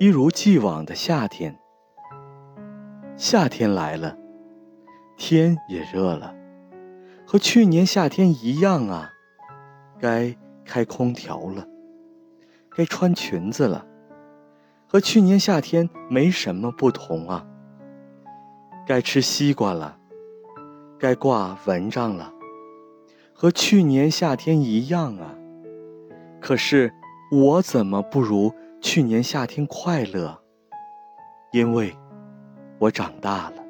一如既往的夏天。夏天来了，天也热了，和去年夏天一样啊，该开空调了，该穿裙子了，和去年夏天没什么不同啊。该吃西瓜了，该挂蚊帐了，和去年夏天一样啊。可是我怎么不如去年夏天快乐？因为。我长大了。